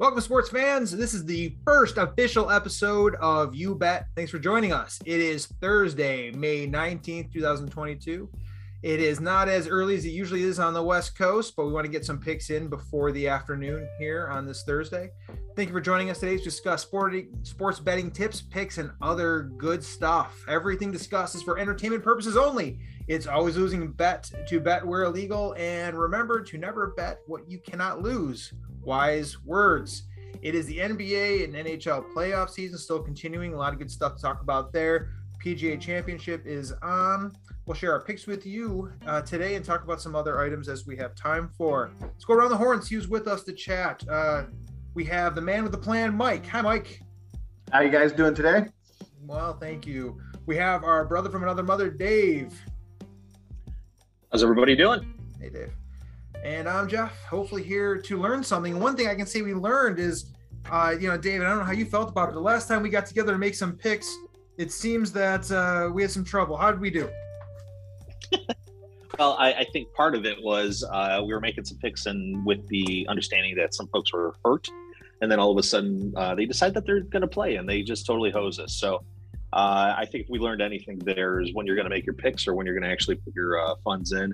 Welcome, sports fans. This is the first official episode of You Bet. Thanks for joining us. It is Thursday, May 19th, 2022. It is not as early as it usually is on the West Coast, but we want to get some picks in before the afternoon here on this Thursday. Thank you for joining us today to discuss sporting, sports betting tips, picks, and other good stuff. Everything discussed is for entertainment purposes only. It's always losing bet to bet where illegal, and remember to never bet what you cannot lose wise words. It is the NBA and NHL playoff season still continuing. A lot of good stuff to talk about there. PGA Championship is on. We'll share our picks with you uh, today and talk about some other items as we have time for. Let's go around the horn. See who's with us to chat. Uh, we have the man with the plan, Mike. Hi, Mike. How you guys doing today? Well, thank you. We have our brother from another mother, Dave. How's everybody doing? Hey, Dave. And I'm Jeff, hopefully here to learn something. One thing I can say we learned is, uh, you know, David, I don't know how you felt about it. The last time we got together to make some picks, it seems that uh, we had some trouble. How did we do? well, I, I, think part of it was uh, we were making some picks and with the understanding that some folks were hurt. And then all of a sudden uh, they decide that they're going to play and they just totally hose us. So uh, I think if we learned anything there is when you're going to make your picks or when you're going to actually put your uh, funds in.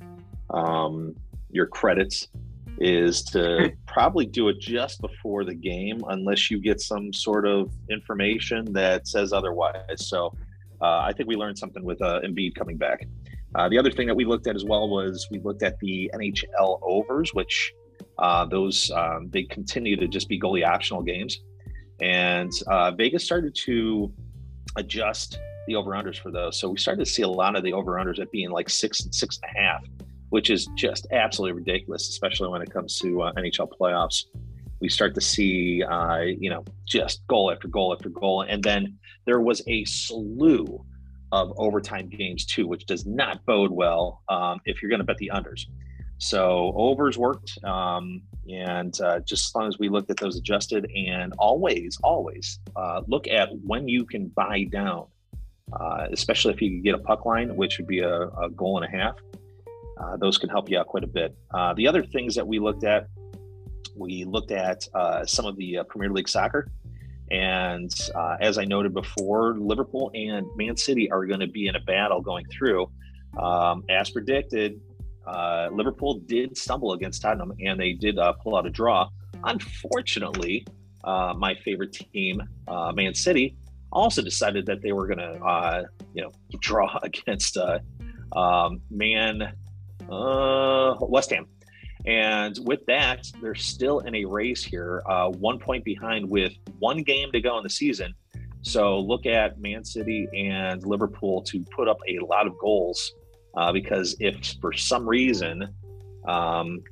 Um, your credits is to probably do it just before the game unless you get some sort of information that says otherwise. So uh, I think we learned something with uh, Embiid coming back. Uh, the other thing that we looked at as well was we looked at the NHL overs, which uh, those um, they continue to just be goalie optional games, and uh, Vegas started to adjust the over unders for those. So we started to see a lot of the over unders at being like six and six and a half which is just absolutely ridiculous, especially when it comes to uh, NHL playoffs. We start to see, uh, you know, just goal after goal after goal. And then there was a slew of overtime games too, which does not bode well um, if you're going to bet the unders. So overs worked, um, and uh, just as long as we looked at those adjusted, and always, always uh, look at when you can buy down, uh, especially if you can get a puck line, which would be a, a goal and a half. Uh, those can help you out quite a bit. Uh, the other things that we looked at, we looked at uh, some of the uh, Premier League soccer. And uh, as I noted before, Liverpool and Man City are going to be in a battle going through. Um, as predicted, Liverpool did stumble against Tottenham and they did pull out a draw. Unfortunately, my favorite team, Man City, also decided that they were going to, you know, draw against um, Man uh, West Ham. And with that, they're still in a race here, uh, one point behind with one game to go in the season. So look at Man City and Liverpool to put up a lot of goals uh, because if for some reason um,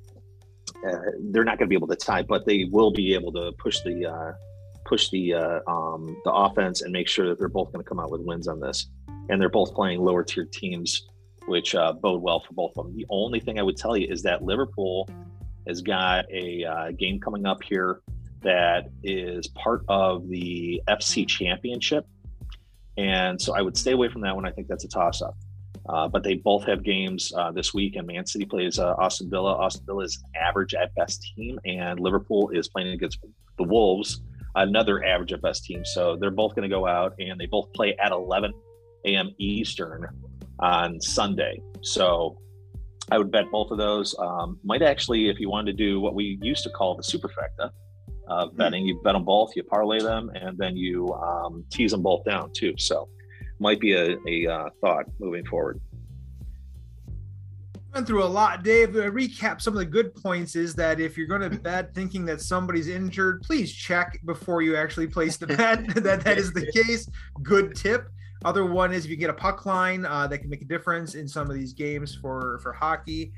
uh, they're not going to be able to tie, but they will be able to push the uh, push the uh, um, the offense and make sure that they're both going to come out with wins on this. And they're both playing lower tier teams which uh, bode well for both of them. The only thing I would tell you is that Liverpool has got a uh, game coming up here that is part of the FC Championship. And so I would stay away from that one. I think that's a toss up. Uh, but they both have games uh, this week, and Man City plays uh, Aston Villa. Aston Villa is average at best team, and Liverpool is playing against the Wolves, another average at best team. So they're both going to go out, and they both play at 11 a.m. Eastern on Sunday. So I would bet both of those. Um, might actually, if you wanted to do what we used to call the superfecta uh, hmm. betting, you bet them both, you parlay them, and then you um, tease them both down too. So might be a, a uh, thought moving forward. Went through a lot, Dave. To recap some of the good points is that if you're going to bet thinking that somebody's injured, please check before you actually place the bet that that is the case. Good tip. Other one is if you get a puck line, uh, that can make a difference in some of these games for for hockey.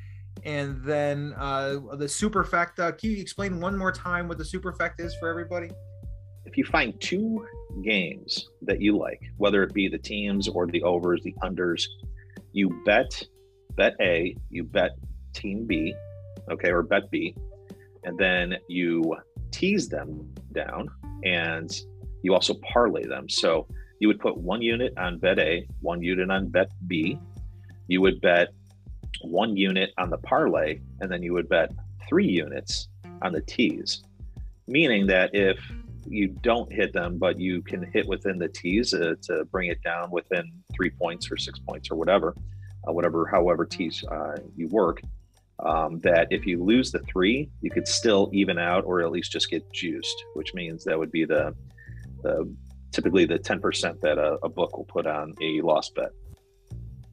And then uh, the superfecta. Can you explain one more time what the superfecta is for everybody? If you find two games that you like, whether it be the teams or the overs, the unders, you bet bet A, you bet team B, okay, or bet B, and then you tease them down and you also parlay them. So you would put one unit on bet A, one unit on bet B. You would bet one unit on the parlay, and then you would bet three units on the tease. meaning that if you don't hit them, but you can hit within the tease uh, to bring it down within three points or six points or whatever, uh, whatever, however tease uh, you work. Um, that if you lose the three, you could still even out or at least just get juiced, which means that would be the, the typically the 10% that a, a book will put on a lost bet.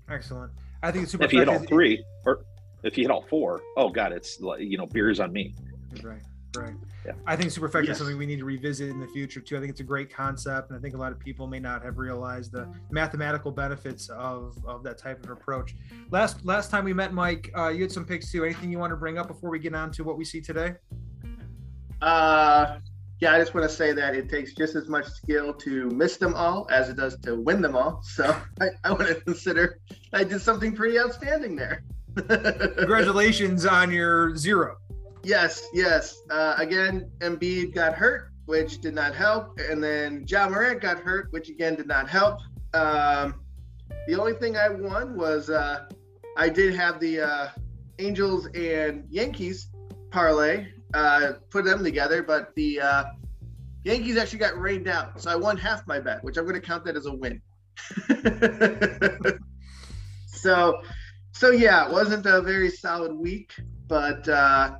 Excellent. I think it's super. If you hit all three, or if you hit all four, oh god, it's like you know beers on me. Right, right. Yeah. I think superfecta yes. is something we need to revisit in the future too. I think it's a great concept, and I think a lot of people may not have realized the mathematical benefits of, of that type of approach. Last last time we met, Mike, uh, you had some picks too. Anything you want to bring up before we get on to what we see today? Uh, yeah, I just want to say that it takes just as much skill to miss them all as it does to win them all. So I, I want to consider I did something pretty outstanding there. Congratulations on your zero. Yes, yes. Uh, again, Embiid got hurt, which did not help, and then Ja Morant got hurt, which again did not help. Um, the only thing I won was uh, I did have the uh, Angels and Yankees parlay, uh, put them together, but the uh, Yankees actually got rained out, so I won half my bet, which I'm going to count that as a win. so, so yeah, it wasn't a very solid week, but uh,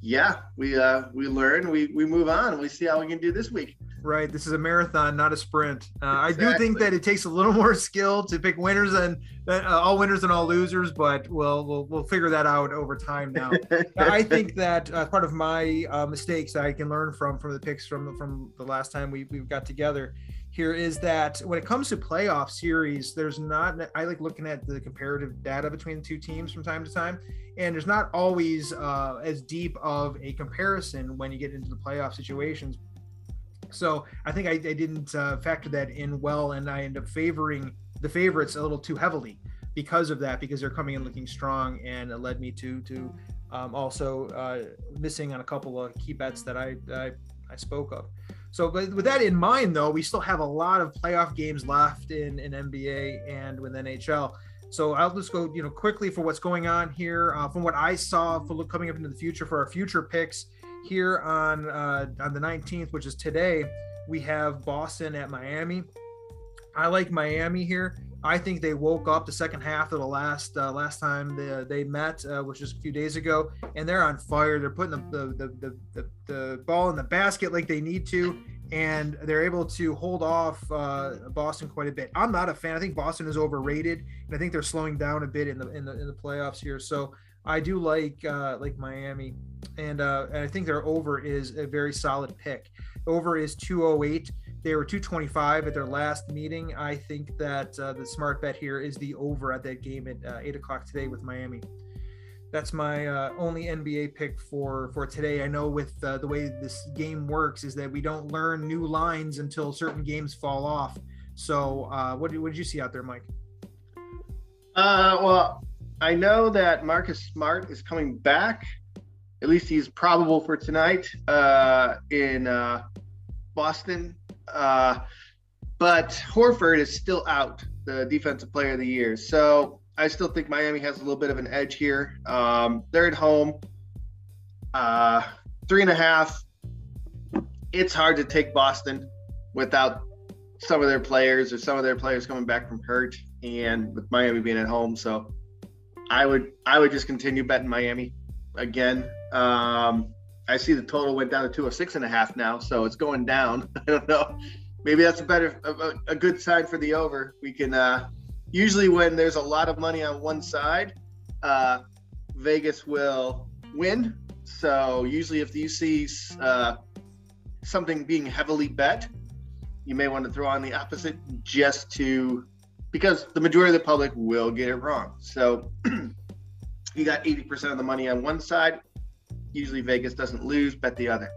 yeah, we uh, we learn, we we move on, we see how we can do this week. Right. This is a marathon, not a sprint. Uh, exactly. I do think that it takes a little more skill to pick winners and uh, all winners and all losers, but we'll we'll, we'll figure that out over time. Now, I think that uh, part of my uh, mistakes that I can learn from from the picks from from the last time we we got together here is that when it comes to playoff series, there's not, I like looking at the comparative data between the two teams from time to time, and there's not always uh, as deep of a comparison when you get into the playoff situations. So I think I, I didn't uh, factor that in well, and I end up favoring the favorites a little too heavily because of that, because they're coming in looking strong, and it led me to to um, also uh, missing on a couple of key bets that I, I, I spoke of. So, but with that in mind, though, we still have a lot of playoff games left in, in NBA and with NHL. So I'll just go, you know, quickly for what's going on here. Uh, from what I saw for coming up into the future for our future picks here on uh, on the 19th, which is today, we have Boston at Miami. I like Miami here. I think they woke up the second half of the last uh, last time they, they met, uh, which was a few days ago, and they're on fire. They're putting the the, the, the, the ball in the basket like they need to, and they're able to hold off uh, Boston quite a bit. I'm not a fan. I think Boston is overrated, and I think they're slowing down a bit in the in the, in the playoffs here. So I do like uh, like Miami, and uh, and I think their over is a very solid pick. Over is 208. They were 225 at their last meeting. I think that uh, the smart bet here is the over at that game at uh, eight o'clock today with Miami. That's my uh, only NBA pick for for today. I know with uh, the way this game works is that we don't learn new lines until certain games fall off. So, what, what did you see out there, Mike? Uh, well, I know that Marcus Smart is coming back. At least he's probable for tonight uh, in uh, Boston. Uh, but Horford is still out, the defensive player of the year. So I still think Miami has a little bit of an edge here. Um, they're at home. Uh, three and a half. It's hard to take Boston without some of their players or some of their players coming back from hurt and with Miami being at home. So I would I would just continue betting Miami again. Um, I see the total went down to two or six and a half now, so it's going down. I don't know. Maybe that's a better, a, a good sign for the over. We can uh, usually when there's a lot of money on one side, uh, Vegas will win. So usually, if you see uh, something being heavily bet, you may want to throw on the opposite just to because the majority of the public will get it wrong. So you got 80% of the money on one side, usually Vegas doesn't lose, bet the other.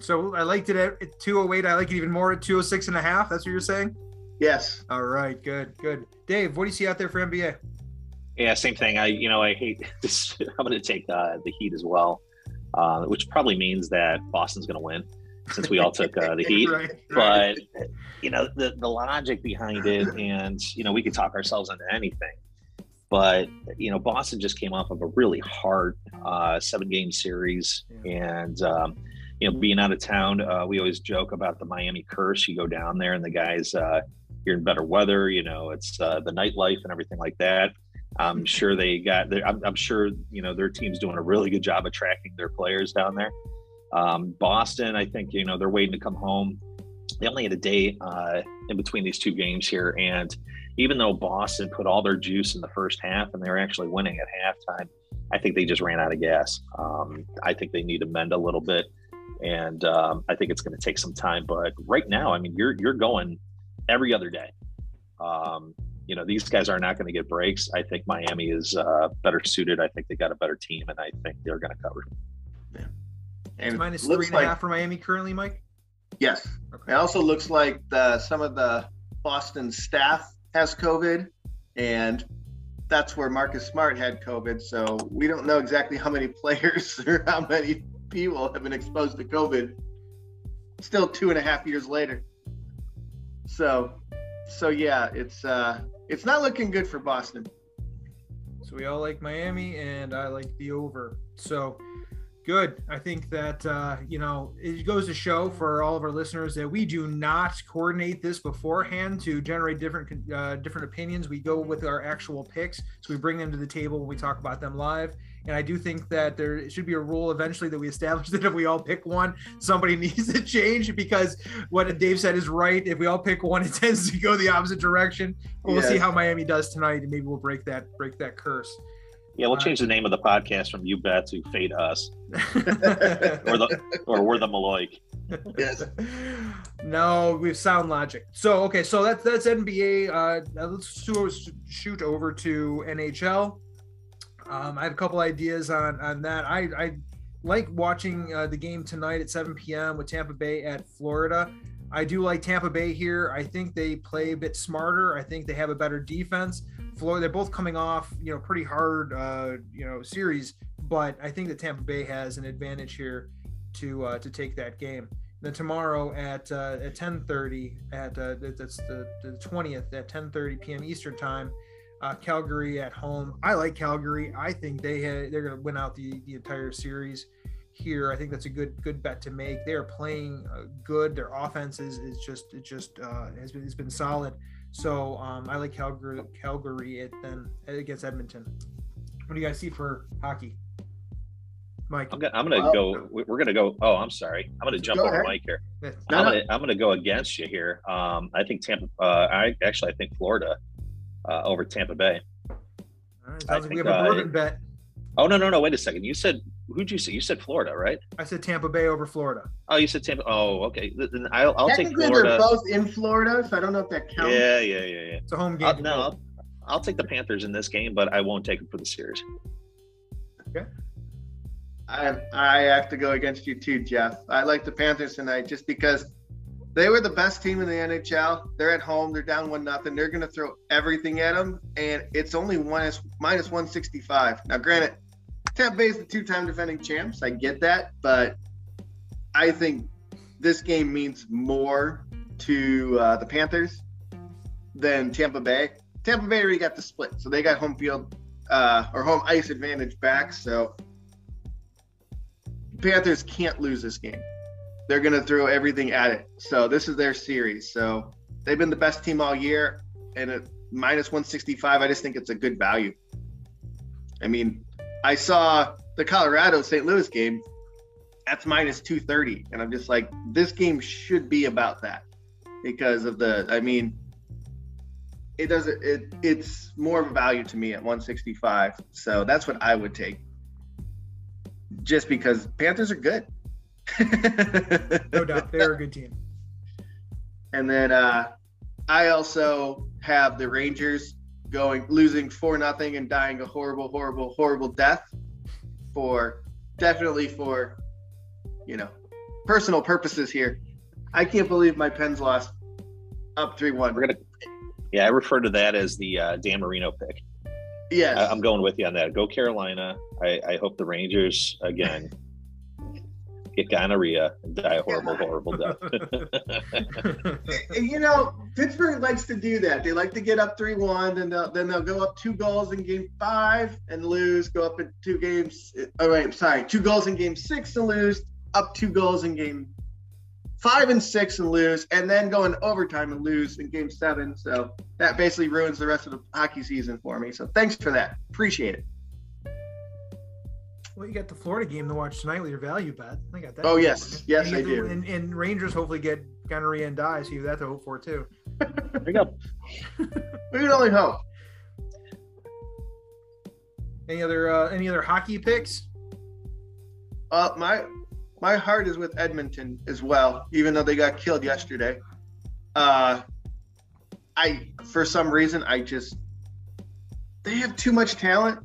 So I liked it at 208. I like it even more at 206 and a half. That's what you're saying? Yes. All right. Good. Good. Dave, what do you see out there for NBA? Yeah, same thing. I, you know, I hate this. I'm going to take uh, the Heat as well, uh, which probably means that Boston's going to win since we all took uh, the Heat. right, right. But you know, the the logic behind it, and you know, we could talk ourselves into anything But you know, Boston just came off of a really hard uh, seven game series, Yeah. and um, you know, being out of town, uh, we always joke about the Miami curse. You go down there, and the guys, uh, you're in better weather. You know, it's uh, the nightlife and everything like that. I'm sure they got. I'm, I'm sure you know their team's doing a really good job attracting their players down there. Um, Boston, I think you know they're waiting to come home. They only had a day uh, in between these two games here, and even though Boston put all their juice in the first half and they were actually winning at halftime, I think they just ran out of gas. Um, I think they need to mend a little bit, and um, I think it's going to take some time. But right now, I mean, you're you're going every other day. Um, you know, these guys are not going to get breaks. I think Miami is uh, better suited. I think they got a better team, and I think they're going to cover. And It's minus three and a half like- for Miami currently, Mike. Yes. Okay. It also looks like the, some of the Boston staff has COVID, and that's where Marcus Smart had COVID. So we don't know exactly how many players or how many people have been exposed to COVID. Still two and a half years later. So, so yeah, it's uh, it's not looking good for Boston. So we all like Miami, and I like the over. So good. I think that uh, you know it goes to show for all of our listeners that we do not coordinate this beforehand to generate different uh, different opinions. We go with our actual picks, so we bring them to the table when we talk about them live. And I do think that there should be a rule eventually that we establish that if we all pick one, somebody needs to change because what Dave said is right. If we all pick one, it tends to go the opposite direction. But We'll see how Miami does tonight, and maybe we'll break that break that curse. Yeah, we'll change the name of the podcast from "You Bet" to "Fade Us" or the or "We're the Maloik." Yes. no, we have sound logic. So okay, so that's that's NBA. Uh, let's shoot, shoot over to NHL. Um, I have a couple ideas on on that. I I like watching uh, the game tonight at 7 p.m. with Tampa Bay at Florida. I do like Tampa Bay here. I think they play a bit smarter. I think they have a better defense. Florida, they're both coming off, you know, pretty hard, uh, you know, series. But I think that Tampa Bay has an advantage here to uh, to take that game. Then tomorrow at uh, at 10:30 at uh, that's the the 20th at 10:30 p.m. Eastern time. Uh, Calgary at home. I like Calgary. I think they they're going to win out the the entire series here. I think that's a good good bet to make. They are playing uh, good. Their offense is, is just it just uh, has been has been solid. So um, I like Calgary Calgary at then against Edmonton. What do you guys see for hockey, Mike? I'm gonna, I'm gonna Well- go. we- We're gonna go. Oh, I'm sorry. I'm gonna jump Go over ahead. Mike here. No, I'm no. gonna I'm gonna go against you here. Um, I think Tampa. Uh, I actually I think Florida uh, over Tampa Bay. All right, I sounds like we have a uh, bourbon bet. Oh no no no! Wait a second. You said who'd you say? You said Florida, right? I said Tampa Bay over Florida. Oh, you said Tampa. Oh, okay. Then I'll, I'll take Technically, Florida. they're both in Florida, so I don't know if that counts. Yeah yeah yeah yeah. It's a home game. For no. I'll, I'll take the Panthers in this game, but I won't take them for the series. Okay. I I have to go against you too, Jeff. I like the Panthers tonight just because they were the best team in the NHL. They're at home. They're down one nothing. They're going to throw everything at them, and it's only one minus minus one sixty five. Now, granted, Tampa Bay is the two time defending champs. I get that, but I think this game means more to uh, the Panthers than Tampa Bay. Tampa Bay already got the split, so they got home field uh, or home ice advantage back. So Panthers can't lose this game. They're going to throw everything at it. So this is their series. So they've been the best team all year, and at minus 165, I just think it's a good value. I mean, I saw the Colorado St. Louis game. That's minus 230, and I'm just like, this game should be about that because of the. I mean, it doesn't. It it's more of a value to me at 165. So that's what I would take just because Panthers are good. No doubt, they're a good team. And then uh, I also have the Rangers going losing four nothing and dying a horrible, horrible, horrible death for definitely for you know personal purposes here. I can't believe my Pens lost up three one. We're gonna. Yeah, I refer to that as the uh, Dan Marino pick. Yeah, I, I'm going with you on that. Go Carolina. I, I hope the Rangers again. get gonorrhea, and die a horrible, horrible death. you know, Pittsburgh likes to do that. They like to get up three one, and they'll, then they'll go up two goals in game five and lose. Go up in two games. Oh wait, sorry, two goals in game six and lose. Up two goals in game five and six and lose, and then go in overtime and lose in game seven. So that basically ruins the rest of the hockey season for me. So thanks for that. Appreciate it. Well, you got the Florida game to watch tonight with your value bet. I got that. Oh yes, yes, I do. And, and, Rangers hopefully get gonorrhea and die, so you have that to hope for too. there you go. we can only hope. Any other uh, any other hockey picks? Uh, my my heart is with Edmonton as well, even though they got killed yesterday. Uh, I for some reason I just they have too much talent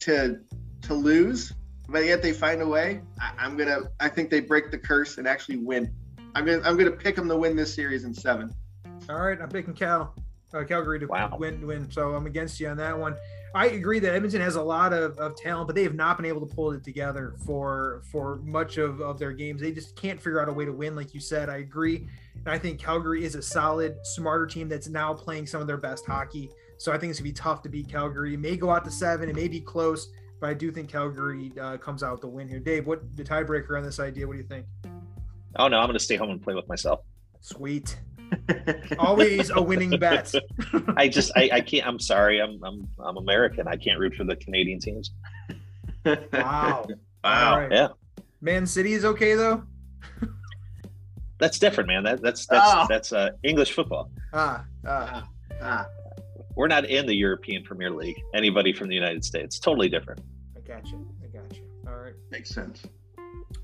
to to lose but yet they find a way. I, am gonna. I think they break the curse and actually win. I'm gonna. I'm gonna pick them to win this series in seven. All right, I'm picking Cal, uh, Calgary to wow. win. Win. So I'm against you on that one. I agree that Edmonton has a lot of, of talent, but they have not been able to pull it together for for much of, of their games. They just can't figure out a way to win, like you said. I agree. And I think Calgary is a solid, smarter team that's now playing some of their best hockey. So I think it's gonna be tough to beat Calgary. It may go out to seven. It may be close but I do think Calgary uh, comes out the win here. Dave, what the tiebreaker on this idea? What do you think? Oh no, I'm going to stay home and play with myself. Sweet. Always a winning bet. I just I, I can't. I'm sorry. I'm I'm I'm American. I can't root for the Canadian teams. Wow. Wow. Right. Yeah. Man City is okay though. that's different, man. That that's that's oh. that's uh, English football. Ah, ah, ah. We're not in the European Premier League. Anybody from the United States, totally different. I got you. I got you. All right. Makes sense.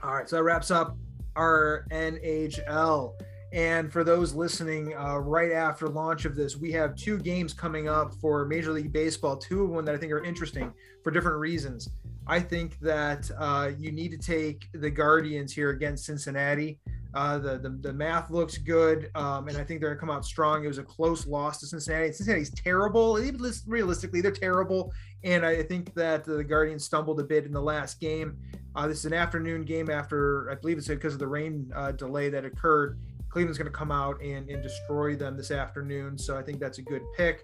All right. So that wraps up our NHL. And for those listening, uh, right after launch of this, we have two games coming up for Major League Baseball. Two of them that I think are interesting for different reasons. I think that uh, you need to take the Guardians here against Cincinnati. Uh, the, the, the math looks good, um, and I think they're gonna come out strong. It was a close loss to Cincinnati. Cincinnati's terrible. Even realistically, they're terrible, and I think that the Guardians stumbled a bit in the last game. Uh, this is an afternoon game after I believe it's because of the rain uh, delay that occurred. Cleveland's to come out and, and destroy them this afternoon, so I think that's a good pick.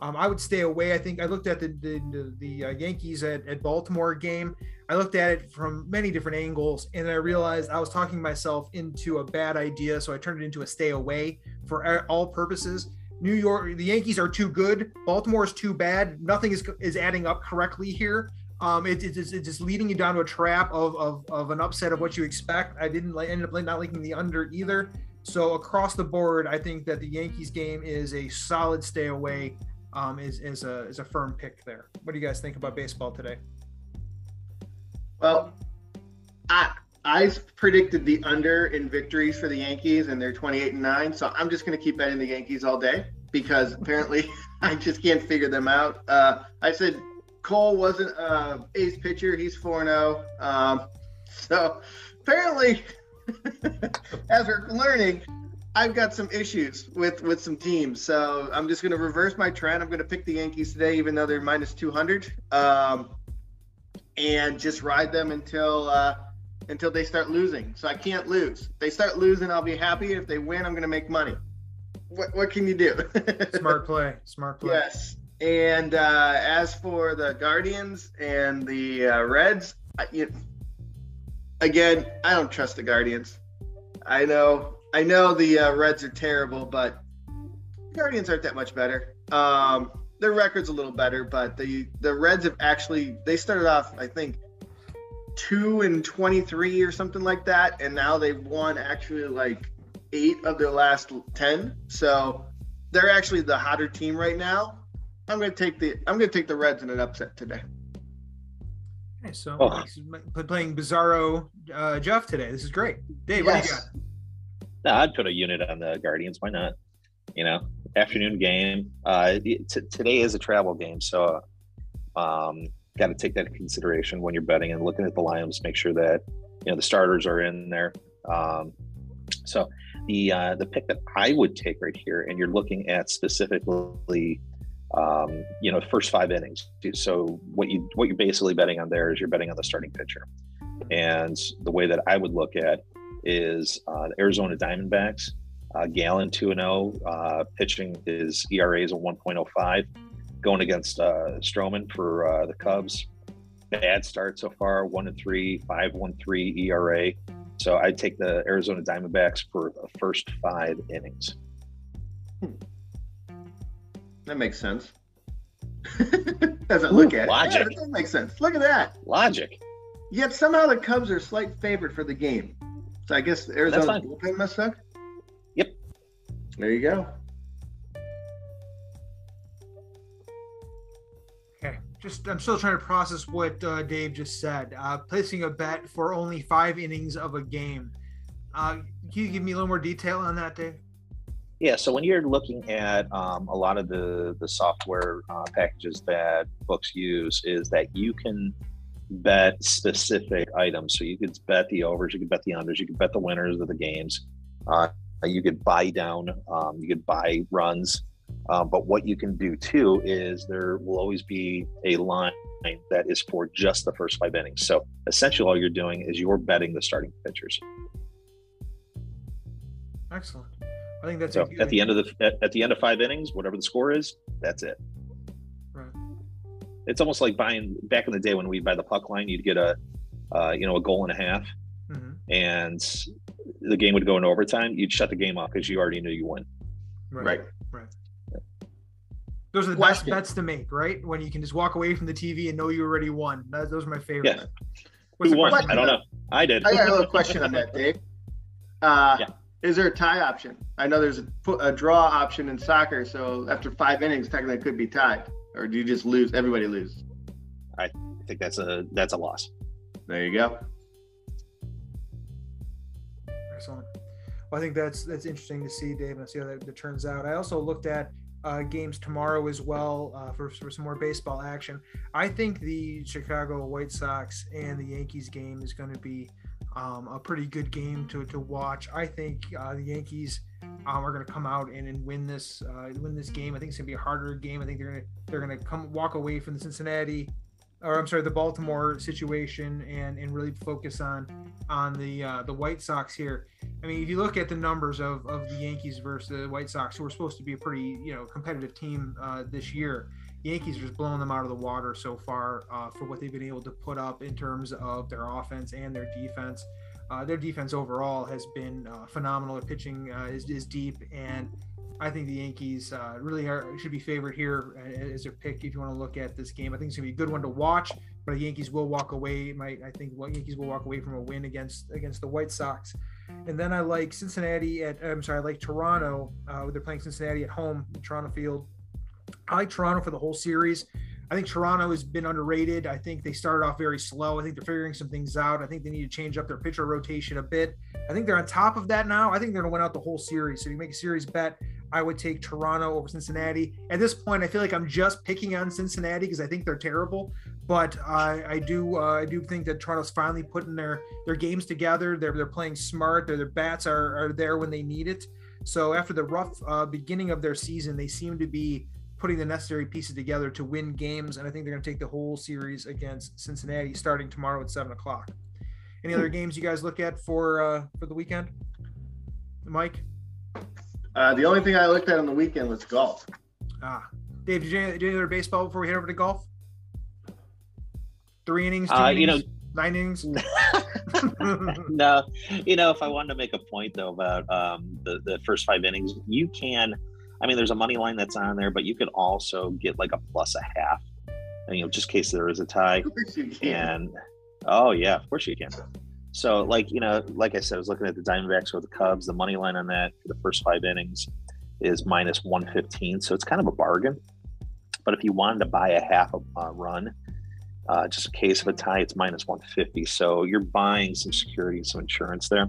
Um, I would stay away. I think I looked at the the, the, uh, Yankees at, at Baltimore game. I looked at it from many different angles, and I realized I was talking myself into a bad idea. So I turned it into a stay away for all purposes. New York, the Yankees are too good. Baltimore is too bad. Nothing is is adding up correctly here. Um, it, it, it's, it's just leading you down to a trap of, of, of an upset of what you expect. I didn't like, up not liking the under either. So across the board, I think that the Yankees game is a solid stay away um, is is a is a firm pick there. What do you guys think about baseball today? Well, I I predicted the under in victories for the Yankees, and they're 28 and nine. So I'm just going to keep betting the Yankees all day because apparently I just can't figure them out. Uh, I said Cole wasn't a ace pitcher; he's 4-0. Um, so apparently, as we're learning, I've got some issues with with some teams, so I'm just going to reverse my trend. I'm going to pick the Yankees today, even though they're minus 200, um, and just ride them until uh, until they start losing. So I can't lose. If they start losing, I'll be happy. If they win, I'm going to make money. What, what can you do? Smart play. Smart play. Yes. And uh, as for the Guardians and the uh, Reds, I, you, again, I don't trust the Guardians. I know I know the uh, Reds are terrible, but Guardians aren't that much better. Um, their record's a little better, but the the Reds have actually they started off I think two and twenty three or something like that, and now they've won actually like eight of their last ten. So they're actually the hotter team right now. I'm gonna take the I'm gonna take the Reds in an upset today. Okay, so oh. playing Bizarro uh, Jeff today. This is great. Dave, yes. what do you got? No, I'd put a unit on the Guardians. Why not? You know, afternoon game. Uh, t- today is a travel game, so um, got to take that into consideration when you're betting and looking at the lines. Make sure that you know the starters are in there. Um, so the uh, the pick that I would take right here, and you're looking at specifically, um, you know, first five innings. So what you what you're basically betting on there is you're betting on the starting pitcher. And the way that I would look at is uh, the Arizona Diamondbacks. Uh, Gallen 2 0, uh, pitching his ERA is a 1.05. Going against uh, Stroman for uh, the Cubs. Bad start so far 1 and 3, 5 1 3 ERA. So I'd take the Arizona Diamondbacks for the first five innings. That makes sense. Doesn't look at logic. it. Yeah, that makes sense. Look at that. Logic. Yet somehow the Cubs are slight favorite for the game. So I guess Arizona bullpen must suck. Yep. There you go. Okay, just I'm still trying to process what uh, Dave just said. Uh, placing a bet for only five innings of a game. Uh, can you give me a little more detail on that, Dave? Yeah, so when you're looking at um, a lot of the the software uh, packages that books use, is that you can bet specific items. So you could bet the overs, you could bet the unders, you could bet the winners of the games. Uh, you could buy down, um, you could buy runs. Um, but what you can do too is there will always be a line that is for just the first five innings. So essentially, all you're doing is you're betting the starting pitchers. Excellent. I think that's So at the end of the at, at the end of five innings, whatever the score is, that's it. Right. It's almost like buying back in the day when we buy the puck line, you'd get a uh, you know a goal and a half, Mhm. and the game would go into overtime. You'd shut the game off because you already knew you won. Right. Right. Those are the best bets to make, right? When you can just walk away from the TV and know you already won. That, those are my favorite. Yeah. What's Who won? question? I don't know. I did. I got a little question on that, Dave. Uh, Yeah. Is there a tie option? I know there's a, a draw option in soccer, so after five innings, technically it could be tied. Or do you just lose? Everybody loses. I think that's a that's a loss. There you go. Excellent. Well, I think that's that's interesting to see, Dave, and see how that, that turns out. I also looked at uh, games tomorrow as well uh, for, for some more baseball action. I think the Chicago White Sox and the Yankees game is going to be um, a pretty good game to, to watch. I think uh, the Yankees um, are going to come out and, and win this uh, win this game. I think it's going to be a harder game. I think they're going to they're going to come walk away from the Cincinnati or I'm sorry, the Baltimore situation and and really focus on on the uh, the White Sox here. I mean, if you look at the numbers of, of the Yankees versus the White Sox, who are supposed to be a pretty you know competitive team uh, this year, the Yankees are just blowing them out of the water so far uh, for what they've been able to put up in terms of their offense and their defense. Uh, their defense overall has been uh, phenomenal. Their pitching uh, is, is deep, and I think the Yankees uh, really are, should be favored here uh, as their pick if you want to look at this game. I think it's going to be a good one to watch, but the Yankees will walk away. Might I think what Yankees will walk away from a win against against the White Sox. And then I like Cincinnati at I'm sorry, I like Toronto. They're playing Cincinnati at home, Toronto Field. I like Toronto for the whole series. I think Toronto has been underrated. I think they started off very slow. I think they're figuring some things out. I think they need to change up their pitcher rotation a bit. I think they're on top of that now. I think they're going to win out the whole series. So if you make a series bet, I would take Toronto over Cincinnati. At this point, I feel like I'm just picking on Cincinnati because I think they're terrible. But I, I do uh, I do think that Toronto's finally putting their their games together. They're they're playing smart. Their, their bats are, are there when they need it. So after the rough uh, beginning of their season, they seem to be putting the necessary pieces together to win games, and I think they're going to take the whole series against Cincinnati starting tomorrow at seven o'clock. Any other games you guys look at for uh, for the weekend, Mike? Uh, the only thing I looked at on the weekend was golf. Ah, Dave, did you do any other baseball before we head over to golf? Three innings, two Uh, innings, you know- nine innings. no, you know, if I wanted to make a point though about um, the the first five innings, you can. I mean, there's a money line that's on there, but you could also get like a plus a half, and, you know, just in case there is a tie. Of course you can. And oh yeah, of course you can. So like you know, like I said, I was looking at the Diamondbacks or the Cubs. The money line on that for the first five innings is minus one fifteen, so it's kind of a bargain. But if you wanted to buy a half a uh, run, uh, just in case of a tie, it's minus one fifty. So you're buying some security, some insurance there.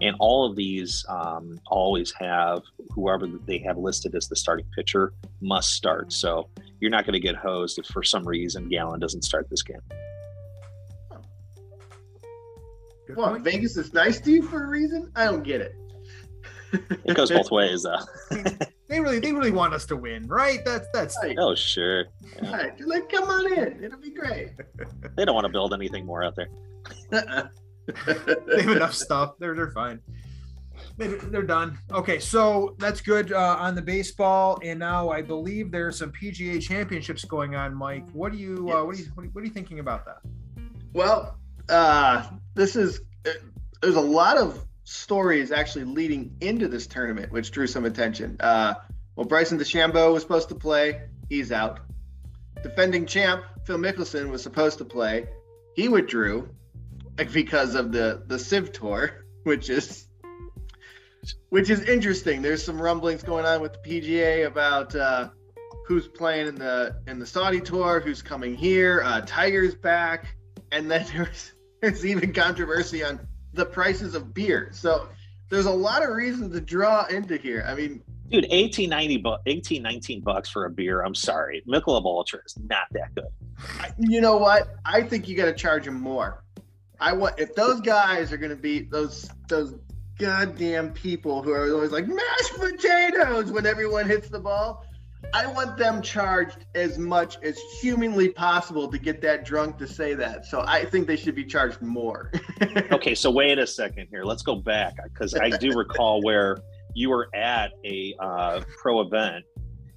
And all of these um, always have whoever they have listed as the starting pitcher must start. So you're not going to get hosed if for some reason Gallen doesn't start this game. Good What, point. Vegas is nice to you for a reason? I don't get it. It goes both ways, though. They really they really want us to win, right? That's that's Right. Oh, sure. Yeah. Right. Like, come on in. It'll be great. They don't want to build anything more out there. They have enough stuff. They're they're fine. They're, done. Okay, so that's good uh, on the baseball, and now I believe there's some PGA championships going on. Mike, what do you uh, what are you- what are you thinking about that? Well, uh, this is there's a lot of stories actually leading into this tournament, which drew some attention. Uh, well, Bryson DeChambeau was supposed to play, he's out. Defending champ Phil Mickelson was supposed to play, he withdrew like, because of the the Civ Tour, which is which is interesting. There's some rumblings going on with the PGA about uh, who's playing in the in the Saudi Tour, who's coming here. Uh, Tiger's back and then there's there's even controversy on the prices of beer. So there's a lot of reasons to draw into here. I mean, Dude, 18, 90 bu- 18, 19 bucks for a beer. I'm sorry. Michelob Ultra is not that good. You know what? I think you got to charge them more. I want if those guys are going to be those those goddamn people who are always like mashed potatoes when everyone hits the ball. I want them charged as much as humanly possible to get that drunk to say that. So I think they should be charged more. Okay, so wait a second here. Let's go back because I do recall where you were at a uh, pro event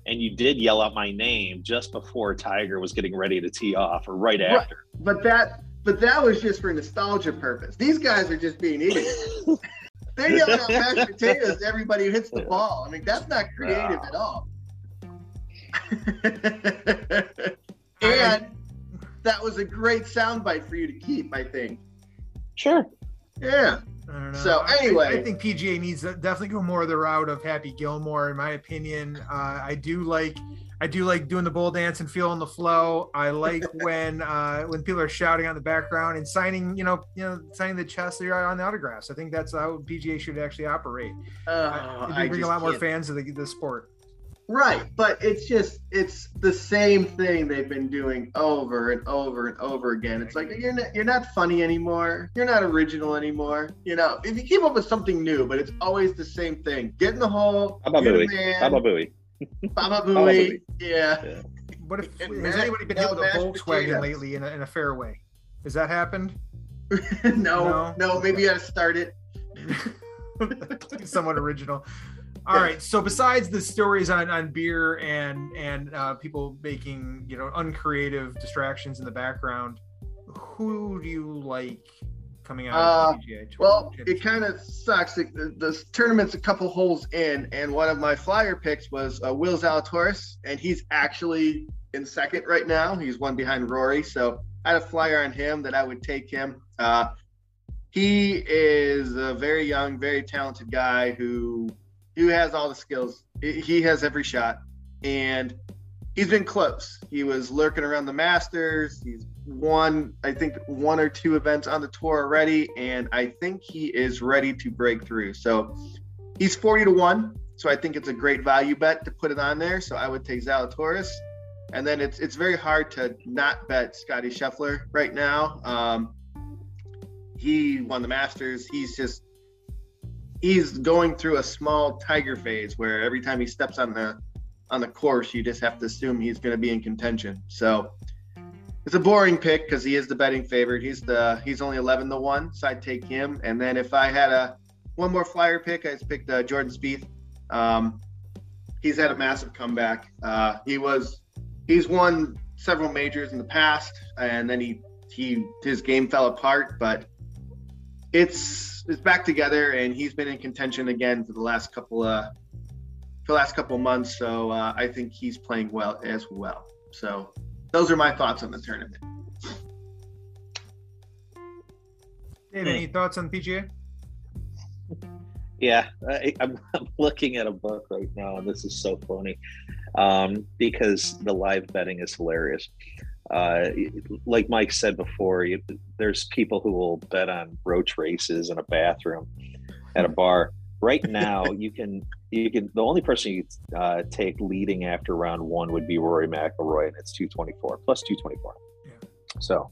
and you did yell out my name just before Tiger was getting ready to tee off or right Right. after. But that but that was just for nostalgia purpose. These guys are just being idiots. They're yelling out mashed potatoes to everybody who hits the ball. I mean, that's not creative at all. and that was a great soundbite for you to keep, I think. Sure. Yeah. I don't know. So, I- I- anyway. I, think PGA needs to definitely go more of the route of Happy Gilmore, in my opinion. Uh, I do like, I do like doing the bull dance and feeling the flow. I like when uh, when people are shouting on the background and signing, you know, you know, signing the chest there on the autographs. I think that's how PGA should actually operate. Uh, It'd I bring a lot more can't- fans to the, the sport. Right, but it's just it's the same thing they've been doing over and over and over again. It's like you're not, you're not funny anymore. You're not original anymore. You know, if you came up with something new, but it's always the same thing. Get in the hole. Baba you're the Booey. man, Baba Booey. Baba Baba Booey. Yeah. What if And has anybody been hit with a mashed Volkswagen potatoes. lately in a, in a fair way? Has that happened? no, No. no, maybe you gotta start it. somewhat original. All Yeah. right. So besides the stories on, on beer and and uh, people making you know uncreative distractions in the background, who do you like coming out Uh, of the PGA Tour? Well, it kind of sucks. The, the, the tournament's a couple holes in, and one of my flyer picks was uh, Will Zalatoris, and he's actually in second right now. He's one behind Rory, so I had a flyer on him that I would take him. Uh, he is a very young, very talented guy who who has all the skills. He has every shot, and he's been close. He was lurking around the Masters. He's won, I think, one or two events on the tour already, and I think he is ready to break through. So he's 40 to 1. So I think it's a great value bet to put it on there. So I would take Zalatoris. And then it's it's very hard to not bet Scotty Scheffler right now. Um, he won the Masters. He's just he's going through a small tiger phase where every time he steps on the on the course, you just have to assume he's going to be in contention. So it's a boring pick because he is the betting favorite. He's the he's only 11 to one, so I'd take him. And then if I had a one more flyer pick, I just picked uh, Jordan Spieth. Um, he's had a massive comeback. Uh, he was he's won several majors in the past, and then he he his game fell apart, but it's it's back together, and he's been in contention again for the last couple of for the last couple of months. So uh, I think he's playing well as well. So those are my thoughts on the tournament. Dave, any thoughts on PGA? Yeah, I, I'm, I'm looking at a book right now, and this is so funny um, because the live betting is hilarious. Uh, like Mike said before, you, there's people who will bet on roach races in a bathroom at a bar. Right now, you can you can the only person you uh, take leading after round one would be Rory McIlroy, and it's 224 plus 224. Yeah. So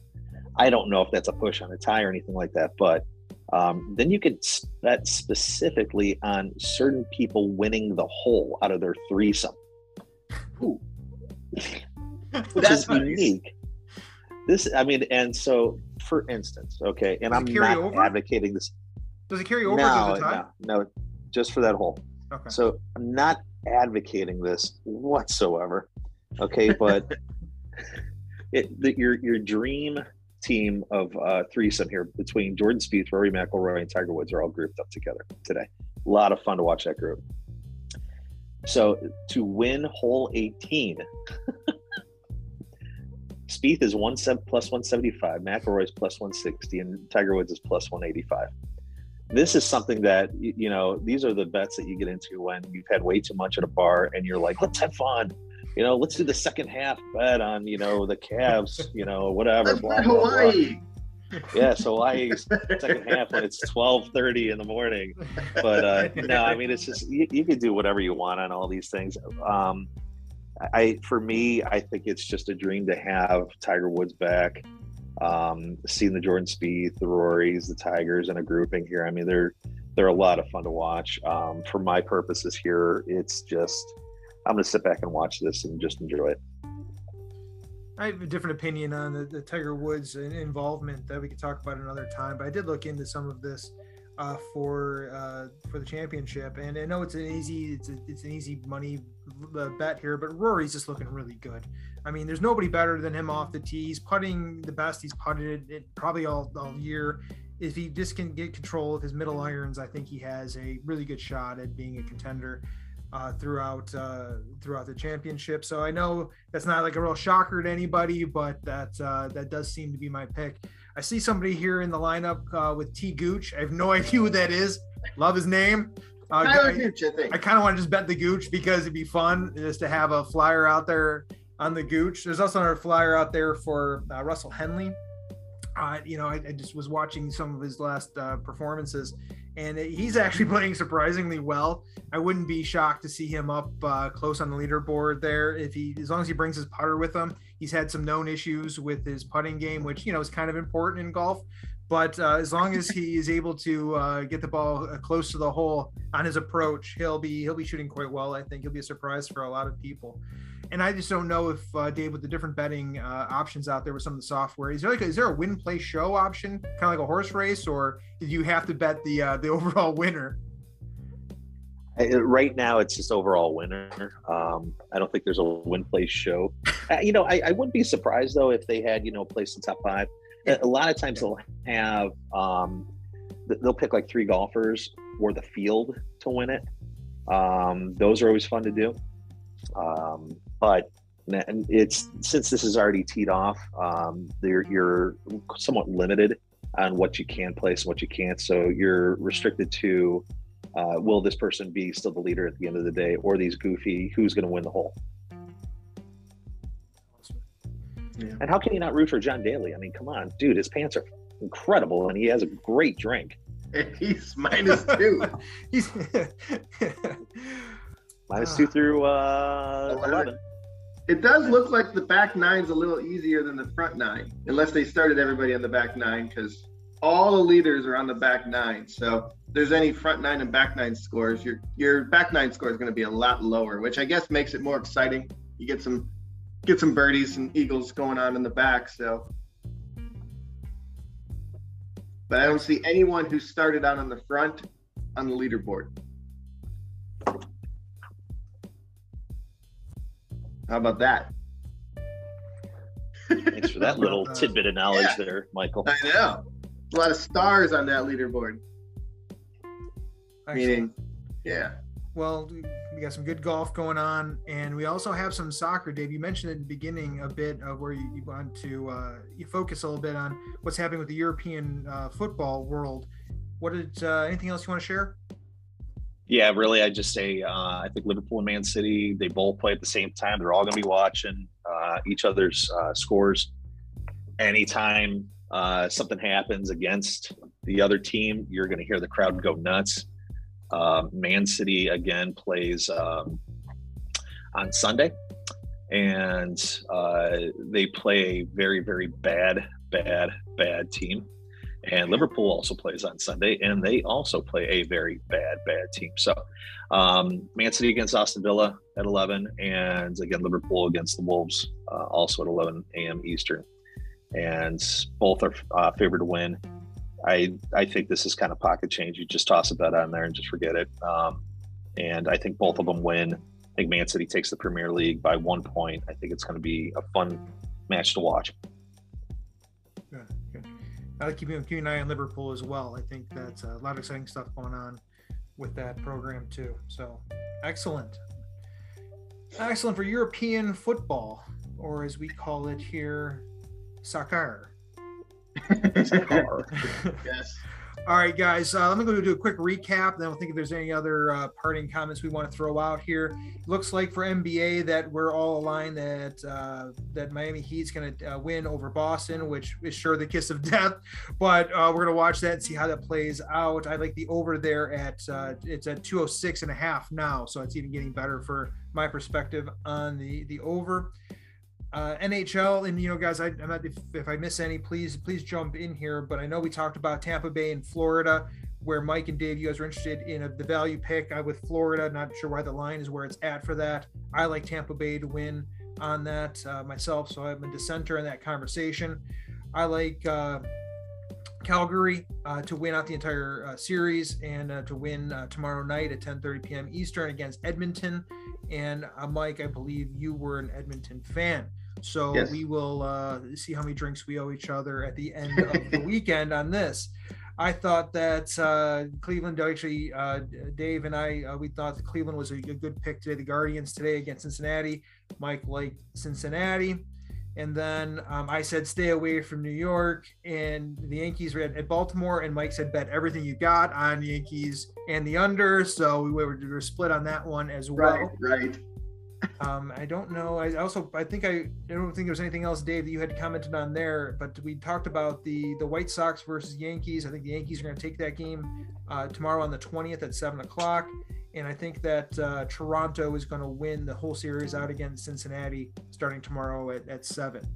I don't know if that's a push on a tie or anything like that, but Um, then you could bet specifically on certain people winning the hole out of their threesome. Ooh. Which That's is nice. unique. This, I mean, and so for instance, okay, and Does I'm not over? advocating this. Does it carry over No, to the time? no, no, just for that hole. Okay. So I'm not advocating this whatsoever. Okay, but it, the, your your dream team of uh, threesome here between Jordan Spieth, Rory McIlroy, and Tiger Woods are all grouped up together today. A lot of fun to watch that group. So to win hole 18, Spieth is one seven plus 175, McIlroy is plus 160, and Tiger Woods is plus 185 this is something that you know these are the bets that you get into when you've had way too much at a bar and you're like let's have fun you know let's do the second half bet on you know the Cavs you know whatever blah, bet blah. Hawaii. yeah so Hawaii second half when it's 12:30 in the morning but uh no i mean it's just you, you can do whatever you want on all these things um i for me i think it's just a dream to have tiger woods back. Um seeing the jordan Spieth, the rorys the tigers in a grouping here i mean they're they're a lot of fun to watch. Um for my purposes here it's just i'm gonna sit back and watch this and just enjoy it. I have a different opinion on the, the Tiger Woods involvement that we could talk about another time, but I did look into some of this uh, for uh, for the championship, and I know it's an easy it's, a, it's an easy money uh, bet here, but Rory's just looking really good. I mean, there's nobody better than him off the tee. He's putting the best he's putted it probably all, all year. If he just can get control of his middle irons, I think he has a really good shot at being a contender uh, throughout uh, throughout the championship. So I know that's not like a real shocker to anybody, but that uh, that does seem to be my pick. I see somebody here in the lineup uh, with T Gooch. I have no idea who that is. Love his name. Uh, Tyler I, Gooch, I think. I kind of want to just bet the Gooch because it'd be fun just to have a flyer out there on the Gooch. There's also another flyer out there for uh, Russell Henley. Uh, you know, I, I just was watching some of his last uh, performances, and he's actually playing surprisingly well. I wouldn't be shocked to see him up uh, close on the leaderboard there if he, as long as he brings his putter with him. He's had some known issues with his putting game, which you know is kind of important in golf. But uh, as long as he is able to uh, get the ball uh, close to the hole on his approach, he'll be he'll be shooting quite well. I think he'll be a surprise for a lot of people. And I just don't know if uh, Dave, with the different betting uh, options out there with some of the software, is there like a, is there a win play show option, kind of like a horse race, or do you have to bet the uh, the overall winner? Right now it's just overall winner um, i don't think there's a win place show. Uh, you know I, I wouldn't be surprised though if they had you know place in top five. A a lot of times they'll have um, they'll pick like three golfers or the field to win it. Um, those are always fun to do. Um, but it's since this is already teed off um, you're somewhat limited on what you can place and what you can't. So you're restricted to uh, will this person be still the leader at the end of the day or these goofy who's going to win the hole Yeah. and how can you not root for john daly i mean come on dude his pants are incredible and he has a great drink He's minus two. He's Ah. two through uh, Eleven. 11 It does look like the back nine's a little easier than the front nine, unless they started everybody on the back nine, because all the leaders are on the back nine. So if there's any front nine and back nine scores, your your back nine score is going to be a lot lower, which I guess makes it more exciting. You get some get some birdies and eagles going on in the back. So, but I don't see anyone who started out on the front on the leaderboard. How about that? thanks for that little tidbit of knowledge yeah. there michael I know. A lot of stars on that leaderboard. Meaning, yeah. well, we got some good golf going on, and we also have some soccer. Dave, you mentioned at the beginning a bit of where you, you want to uh, you focus a little bit on what's happening with the European uh, football world. What did uh, anything else you want to share? yeah really i just say uh, i think liverpool and man city they both play at the same time they're all going to be watching uh, each other's uh, scores anytime uh, something happens against the other team you're going to hear the crowd go nuts uh, man city again plays um, on sunday and uh, they play a very very bad bad bad team And Liverpool also plays on Sunday, and they also play a very bad, bad team. So, um, Man City against Aston Villa at 11, and again, Liverpool against the Wolves uh, also at 11 a.m. Eastern. And both are uh, favored to win. I I think this is kind of pocket change. You just toss a bet on there and just forget it. Um, and I think both of them win. I think Man City takes the Premier League by one point. I think it's going to be a fun match to watch. Good, good. I like keeping, keeping an eye on Liverpool as well. I think that's a lot of exciting stuff going on with that program too. So excellent. Excellent for European football, or as we call it here, soccer. yes. All right, guys. Uh, let me go do a quick recap. Then we'll think if there's any other uh, parting comments we want to throw out here. looks like for NBA that we're all aligned that uh, that Miami Heat's going to uh, win over Boston, which is sure the kiss of death. But uh, we're going to watch that and see how that plays out. I like the over there at uh, it's at 206 and a half now, so it's even getting better for my perspective on the the over uh, NHL, and you know, guys, I, am not if, if I miss any, please please jump in here. But I know we talked about Tampa Bay and Florida, where Mike and Dave, you guys are interested in a, the value pick uh, with Florida. Not sure why the line is where it's at for that. I like Tampa Bay to win on that uh, myself, so I'm a dissenter in that conversation. I like uh, Calgary uh, to win out the entire uh, series and uh, to win uh, tomorrow night at 10:30 p.m. Eastern against Edmonton. And uh, Mike, I believe you were an Edmonton fan, so yes. we will uh, see how many drinks we owe each other at the end of the weekend on this. I thought that Cleveland actually, Dave and I, we thought that Cleveland was a, a good pick today. The Guardians today against Cincinnati. Mike liked Cincinnati. And then um, I said, stay away from New York. And the Yankees were at, Baltimore. And Mike said, bet everything you got on Yankees and the under. So we were, we were split on that one as well. Right, right. um, I don't know. I also, I think I, I don't think there was anything else, Dave, that you had commented on there. But we talked about the the White Sox versus Yankees. I think the Yankees are going to take that game uh, tomorrow on the 20th at seven o'clock and I think that uh, Toronto is going to win the whole series out against Cincinnati starting tomorrow at, at seven.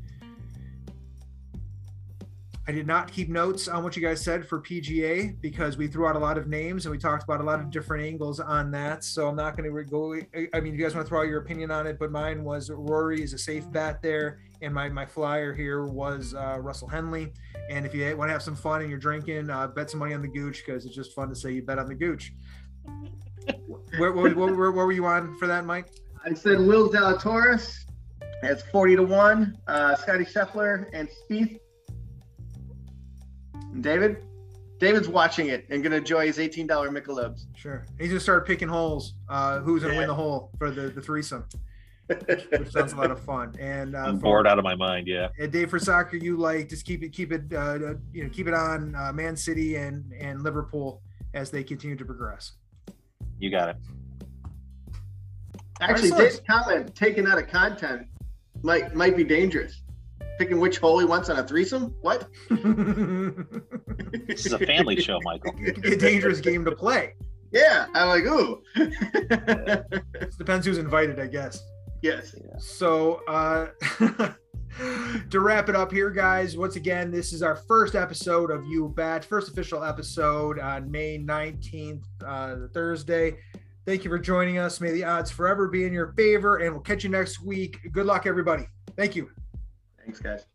I did not keep notes on what you guys said for PGA because we threw out a lot of names and we talked about a lot of different angles on that. So I'm not going to go. I mean, you guys want to throw out your opinion on it, but mine was Rory is a safe bet there, and my my flyer here was uh, Russell Henley. And if you want to have some fun and you're drinking, uh, bet some money on the Gooch because it's just fun to say you bet on the Gooch where, where, where, where, were you on for that, Mike? I said Will Zalatoris at 40 to 1, uh, Scottie Scheffler and Spieth. David? David's watching it and going to enjoy his $18 Michelobs. Sure. He's going to start picking holes. Uh, who's going to yeah. win the hole for the, the threesome? which sounds a lot of fun. And uh, I'm for, bored out of my mind. Yeah. And Dave for soccer, you like just keep it, keep it, uh, you know, keep it on uh, Man City and and Liverpool as they continue to progress. You got it. Actually, this comment taken out of content might might be dangerous. Picking which hole he wants on a threesome? What? this is a family show, Michael. A dangerous game to play. Yeah, I'm like, ooh. It depends who's invited, I guess. Yes. Yeah. So, uh, to wrap it up here, guys, once again, this is our first episode of You Bet, first official episode on May 19th, uh, Thursday. Thank you for joining us. May the odds forever be in your favor, and we'll catch you next week. Good luck, everybody. Thank you. Thanks, guys.